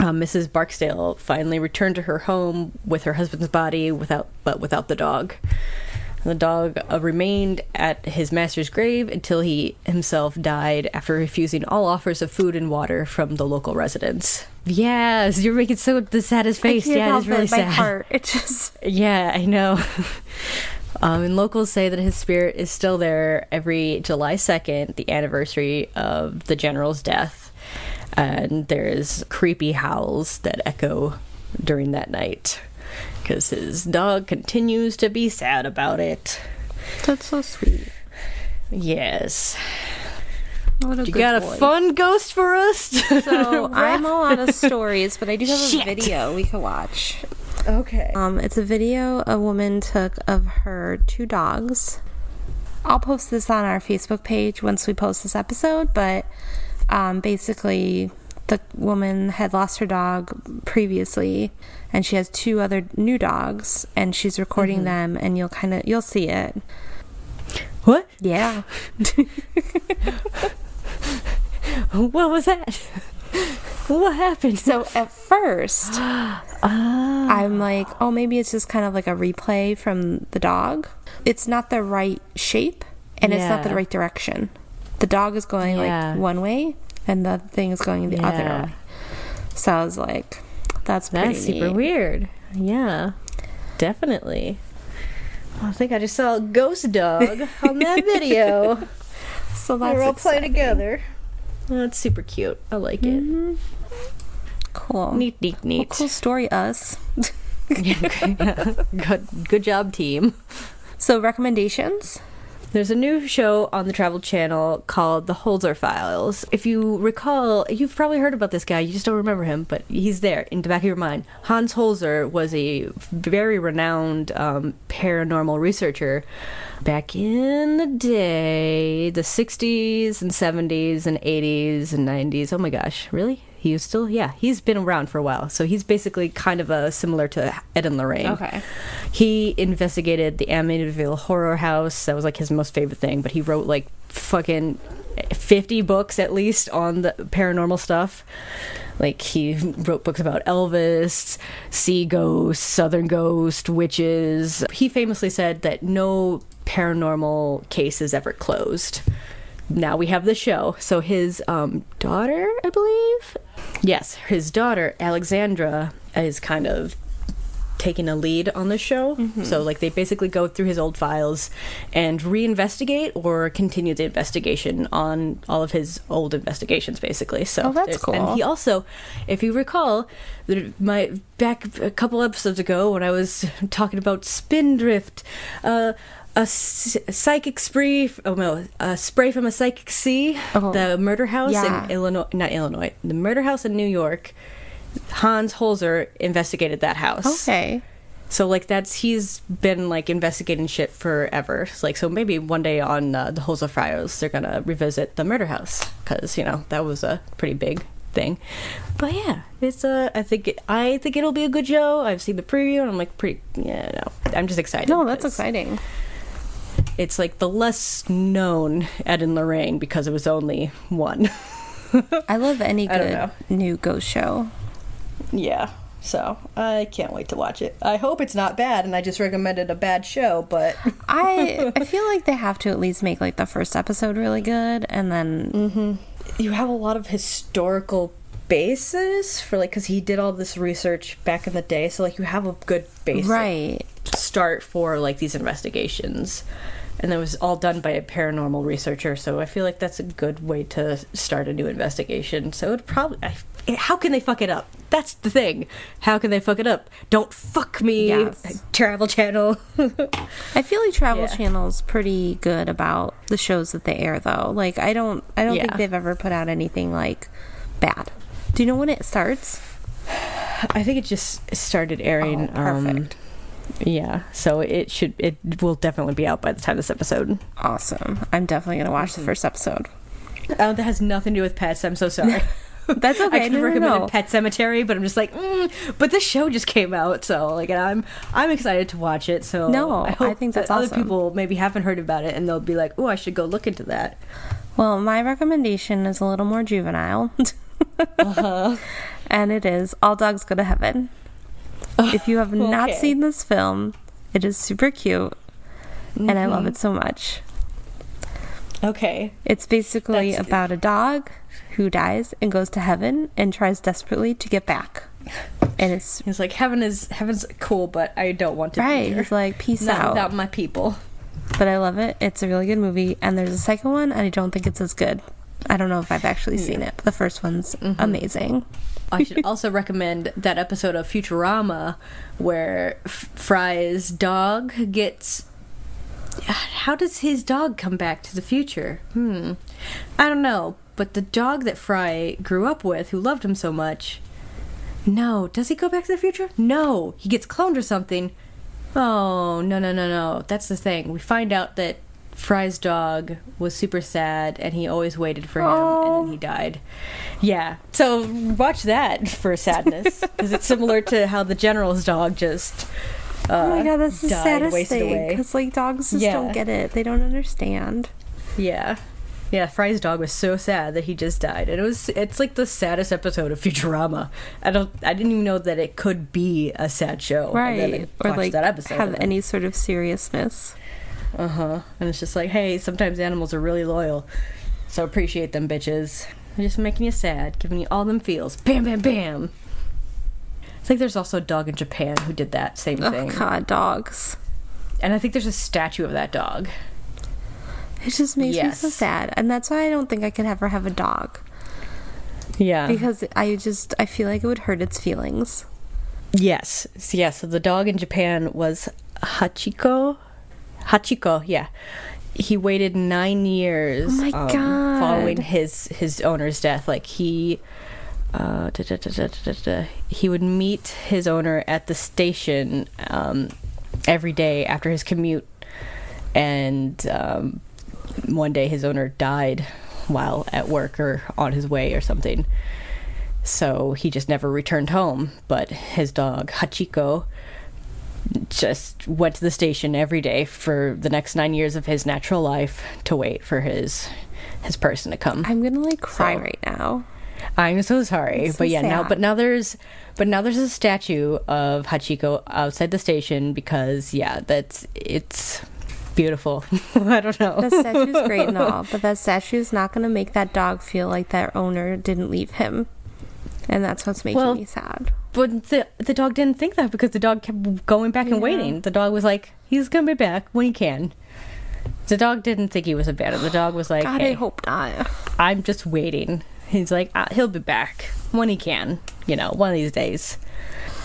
Speaker 1: Uh, Mrs. Barksdale finally returned to her home with her husband's body, without but without the dog. The dog uh, remained at his master's grave until he himself died after refusing all offers of food and water from the local residents. Yes, you're making so the saddest face.
Speaker 2: I can't
Speaker 1: Yeah, it's really
Speaker 2: it. My
Speaker 1: sad.
Speaker 2: heart. It just
Speaker 1: Yeah, I know. um, and locals say that his spirit is still there every July 2nd, the anniversary of the general's death. And there's creepy howls that echo during that night because his dog continues to be sad about it.
Speaker 2: that's so sweet.
Speaker 1: Yes.
Speaker 2: What a
Speaker 1: You got a fun ghost for us?
Speaker 2: So I'm all out of stories, but I do have a video we could watch.
Speaker 1: okay.
Speaker 2: Um, it's a video a woman took of her two dogs. I'll post this on our Facebook page once we post this episode, but um, basically, the woman had lost her dog previously, and she has two other new dogs, and she's recording mm-hmm. them, and you'll kind of you'll see it.
Speaker 1: What?
Speaker 2: Yeah,
Speaker 1: What was that? what happened?
Speaker 2: So at first, ah. I'm like, oh, maybe it's just kind of like a replay from the dog. It's not the right shape and it's not the right direction. The dog is going
Speaker 1: Yeah.
Speaker 2: like one way and the thing is going the other way. So I was like, that's
Speaker 1: That's super
Speaker 2: neat.
Speaker 1: weird. Yeah, definitely. I think I just saw a ghost dog on that video.
Speaker 2: So that's
Speaker 1: They're all playing
Speaker 2: exciting.
Speaker 1: together. That's super cute. I like it. Mm-hmm.
Speaker 2: Cool.
Speaker 1: Neat, neat,
Speaker 2: Well,
Speaker 1: neat.
Speaker 2: cool story, us.
Speaker 1: good, good job, team.
Speaker 2: So recommendations?
Speaker 1: There's a new show on the Travel Channel called The Holzer Files. If you recall, you've probably heard about this guy, you just don't remember him, but he's there in the back of your mind. Hans Holzer was a very renowned um, paranormal researcher back in the day, the 60s and 70s and 80s and 90s. Oh my gosh, really? He was still, yeah, he's been around for a while. So he's basically kind of a similar to Ed and Lorraine.
Speaker 2: Okay.
Speaker 1: He investigated the Amityville Horror House. That was like his most favorite thing. But he wrote like fucking fifty books at least on the paranormal stuff. Like he wrote books about Elvis, sea ghosts, southern ghost, witches. He famously said that no paranormal case is ever closed. Now we have the show. So his um, daughter, I believe, yes, his daughter Alexandra is kind of taking a lead on the show. So like they basically go through his old files and reinvestigate or continue the investigation on all of his old investigations basically. So
Speaker 2: Oh, that's cool.
Speaker 1: And he also, if you recall, my back a couple episodes ago when I was talking about Spindrift, uh a psychic spree, oh no, a spray from a psychic sea,
Speaker 2: Oh.
Speaker 1: the murder house
Speaker 2: Yeah.
Speaker 1: in Illinois, not Illinois, the murder house in New York. Hans Holzer investigated that house.
Speaker 2: Okay.
Speaker 1: So like that's he's been like investigating shit forever. It's like so maybe one day on uh, the Holzer Files they're gonna revisit the murder house because you know that was a pretty big thing. But yeah, it's uh I think it, I think it'll be a good show. I've seen the preview and I'm like pretty yeah no I'm just excited.
Speaker 2: No, that's exciting.
Speaker 1: It's like the less known Ed and Lorraine because it was only one.
Speaker 2: I love any good new ghost show.
Speaker 1: Yeah. So I can't wait to watch it. I hope it's not bad, and I just recommended a bad show, but
Speaker 2: I I feel like they have to at least make like the first episode really good, and then mm-hmm.
Speaker 1: you have a lot of historical basis for like because he did all this research back in the day, so like you have a good base
Speaker 2: right.
Speaker 1: start for like these investigations. And that was all done by a paranormal researcher, so I feel like that's a good way to start a new investigation. So it probably, I, how can they fuck it up? That's the thing. How can they fuck it up? Don't fuck me,
Speaker 2: Yes.
Speaker 1: Travel Channel.
Speaker 2: I feel like Travel
Speaker 1: Yeah.
Speaker 2: Channel's pretty good about the shows that they air, though. Like I don't I don't think they've ever put out anything like bad. Do you know when it starts?
Speaker 1: I think it just started airing.
Speaker 2: Oh, perfect.
Speaker 1: Um, yeah, so it should it will definitely be out by the time this episode.
Speaker 2: Awesome. I'm definitely gonna watch the first episode.
Speaker 1: Oh, that has nothing to do with pets. I'm so sorry.
Speaker 2: That's okay.
Speaker 1: I
Speaker 2: okay.
Speaker 1: could
Speaker 2: no,
Speaker 1: recommend
Speaker 2: no.
Speaker 1: Pet Sematary, but I'm just like, mm, but this show just came out, so like, and I'm I'm excited to watch it. So
Speaker 2: No,
Speaker 1: I,
Speaker 2: I think that's
Speaker 1: that other people maybe haven't heard about it, and they'll be like, oh, I should go look into that.
Speaker 2: Well, my recommendation is a little more juvenile.
Speaker 1: Uh-huh.
Speaker 2: and it is All Dogs Go to Heaven. If you have not seen this film, it is super cute and I
Speaker 1: Mm-hmm.
Speaker 2: love it so much.
Speaker 1: Okay,
Speaker 2: It's basically about a dog who dies and goes to heaven and tries desperately to get back. And it's
Speaker 1: he's like, heaven is heaven's cool, but I don't want to
Speaker 2: right.
Speaker 1: be here.
Speaker 2: He's like, peace
Speaker 1: Not
Speaker 2: out.
Speaker 1: without my people.
Speaker 2: But I love it. It's a really good movie. And there's a second one, and I don't think it's as good. I don't know if I've actually seen it. The first one's
Speaker 1: Mm-hmm.
Speaker 2: amazing.
Speaker 1: I should also recommend that episode of Futurama where F- Fry's dog gets how does his dog come back to the future? Hmm. I don't know. But the dog that Fry grew up with, who loved him so much. No. Does he go back to the future? No. He gets cloned or something. Oh, no, no, no, no. That's the thing. We find out that Fry's dog was super sad and he always waited for him and then he died. Yeah. So watch that for sadness because it's similar to how the general's dog just. Uh,
Speaker 2: Oh my god, that's the
Speaker 1: died,
Speaker 2: saddest thing. Because like dogs just
Speaker 1: Yeah.
Speaker 2: don't get it. They don't understand.
Speaker 1: Yeah. Yeah, Fry's dog was so sad that he just died. And it was it's like the saddest episode of Futurama. I don't I didn't even know that it could be a sad show. And then I
Speaker 2: Right. Or like
Speaker 1: that episode.
Speaker 2: have any sort of seriousness.
Speaker 1: Uh-huh. And it's just like, hey, sometimes animals are really loyal. So appreciate them bitches. They're just making you sad, giving you all them feels. Bam bam bam. I think there's also a dog in Japan who did that same
Speaker 2: Oh
Speaker 1: thing.
Speaker 2: god, dogs.
Speaker 1: And I think there's a statue of that dog.
Speaker 2: It just makes me so sad. And that's why I don't think I could ever have a dog.
Speaker 1: Yeah.
Speaker 2: Because I just I feel like it would hurt its feelings.
Speaker 1: Yes. Yeah, so the dog in Japan was Hachiko. Hachiko, yeah. He waited nine years
Speaker 2: Oh my
Speaker 1: um,
Speaker 2: God.
Speaker 1: following his his owner's death. Like he uh, da, da, da. he would meet his owner at the station um, every day after his commute, and um, one day his owner died while at work or on his way or something. So he just never returned home. But his dog, Hachiko, just went to the station every day for the next nine years of his natural life to wait for his his person to come.
Speaker 2: I'm gonna like cry
Speaker 1: So-
Speaker 2: right now.
Speaker 1: I'm so sorry,
Speaker 2: so
Speaker 1: but yeah, now but now there's but now there's a statue of Hachiko outside the station because yeah, that's it's beautiful. I don't know.
Speaker 2: The statue's great and all, but that statue's not gonna make that dog feel like their owner didn't leave him. And that's what's making
Speaker 1: Well,
Speaker 2: me sad.
Speaker 1: But the the dog didn't think that because the dog kept going back and
Speaker 2: Yeah.
Speaker 1: waiting. The dog was like, he's gonna be back when he can. The dog didn't think he was abandoned. The dog was like,
Speaker 2: God,
Speaker 1: hey,
Speaker 2: I hope not.
Speaker 1: I'm just waiting. He's like, ah, he'll be back when he can. You know, one of these days.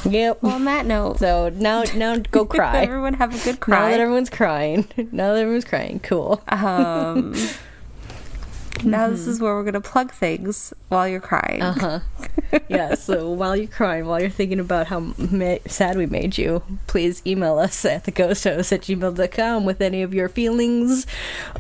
Speaker 1: Yep.
Speaker 2: Well, on that note,
Speaker 1: so now, now go cry.
Speaker 2: everyone have a good cry.
Speaker 1: Now that everyone's crying. Now that everyone's crying. Cool.
Speaker 2: Um, now
Speaker 1: Mm-hmm.
Speaker 2: this is where we're gonna plug things while you're crying.
Speaker 1: Uh huh. yeah. So while you're crying, while you're thinking about how ma- sad we made you, please email us at theghosthos at gmail.com with any of your feelings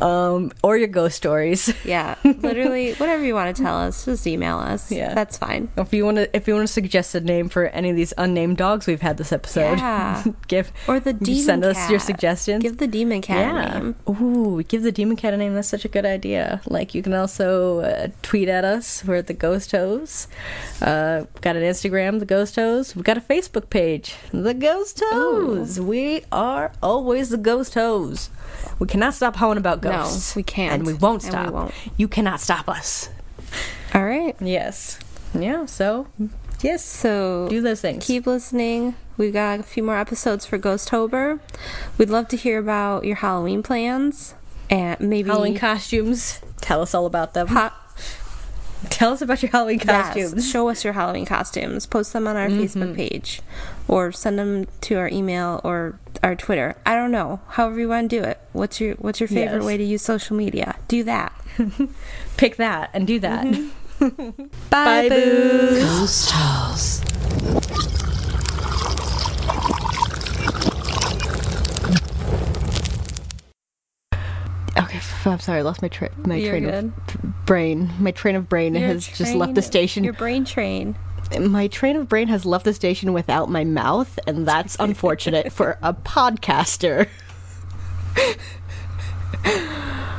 Speaker 1: um, or your ghost stories.
Speaker 2: Yeah, literally, whatever you want to tell us, just email us.
Speaker 1: Yeah.
Speaker 2: that's fine.
Speaker 1: If you want to, if you want to suggest a name for any of these unnamed dogs we've had this episode,
Speaker 2: Yeah.
Speaker 1: give
Speaker 2: Or the demon
Speaker 1: send us your
Speaker 2: cat.
Speaker 1: suggestions.
Speaker 2: Give the demon cat a name.
Speaker 1: Ooh, give the demon cat a name. That's such a good idea. Like, you can also uh, tweet at us. We're at the Ghost Hos. Uh, got an Instagram, the Ghost Hos. We've got a Facebook page, the Ghost Hos. We are always the Ghost Hos. We cannot stop hoeing about
Speaker 2: No,
Speaker 1: ghosts.
Speaker 2: we can't.
Speaker 1: And we won't
Speaker 2: And we
Speaker 1: stop.
Speaker 2: won't.
Speaker 1: You cannot stop us.
Speaker 2: All right.
Speaker 1: Yes. Yeah, so, yes.
Speaker 2: So
Speaker 1: Do those things.
Speaker 2: keep listening. We've got a few more episodes for Ghost Ghosttober. We'd love to hear about your Halloween plans and maybe
Speaker 1: Halloween costumes. Tell us all about them.
Speaker 2: Ha-
Speaker 1: Tell us about your Halloween
Speaker 2: Yes,
Speaker 1: costumes.
Speaker 2: show us your Halloween costumes. Post them on our
Speaker 1: Mm-hmm.
Speaker 2: Facebook page or send them to our email or our Twitter. I don't know. However you want to do it. What's your what's your favorite
Speaker 1: Yes.
Speaker 2: way to use social media? Do that.
Speaker 1: Pick that and do that.
Speaker 2: Mm-hmm.
Speaker 1: Bye, boo.
Speaker 4: Ghost House.
Speaker 5: Okay, f- I'm sorry, I lost my, tra- my
Speaker 2: You're
Speaker 5: train
Speaker 2: good.
Speaker 5: of brain. My train of brain
Speaker 2: Your
Speaker 5: has just left the station.
Speaker 2: Your brain train.
Speaker 5: my train of brain has left the station without my mouth, and that's unfortunate for a podcaster.